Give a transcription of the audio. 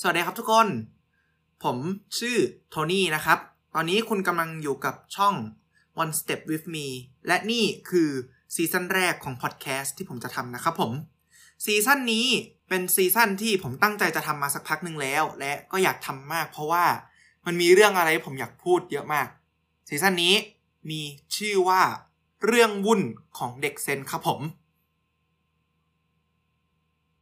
สวัสดีครับทุกคน ผมชื่อโทนี่นะครับ ตอนนี้คุณกำลังอยู่กับช่อง One Step with Me และนี่คือซีซั่นแรกของพอดแคสต์ที่ผมจะทำนะครับผม ซีซั่นนี้เป็นซีซั่นที่ผมตั้งใจจะทำมาสักพักหนึ่งแล้ว และก็อยากทำมากเพราะว่ามันมีเรื่องอะไรผมอยากพูดเยอะมาก ซีซั่นนี้มีชื่อว่าเรื่องวุ่นของเด็กเซนครับผม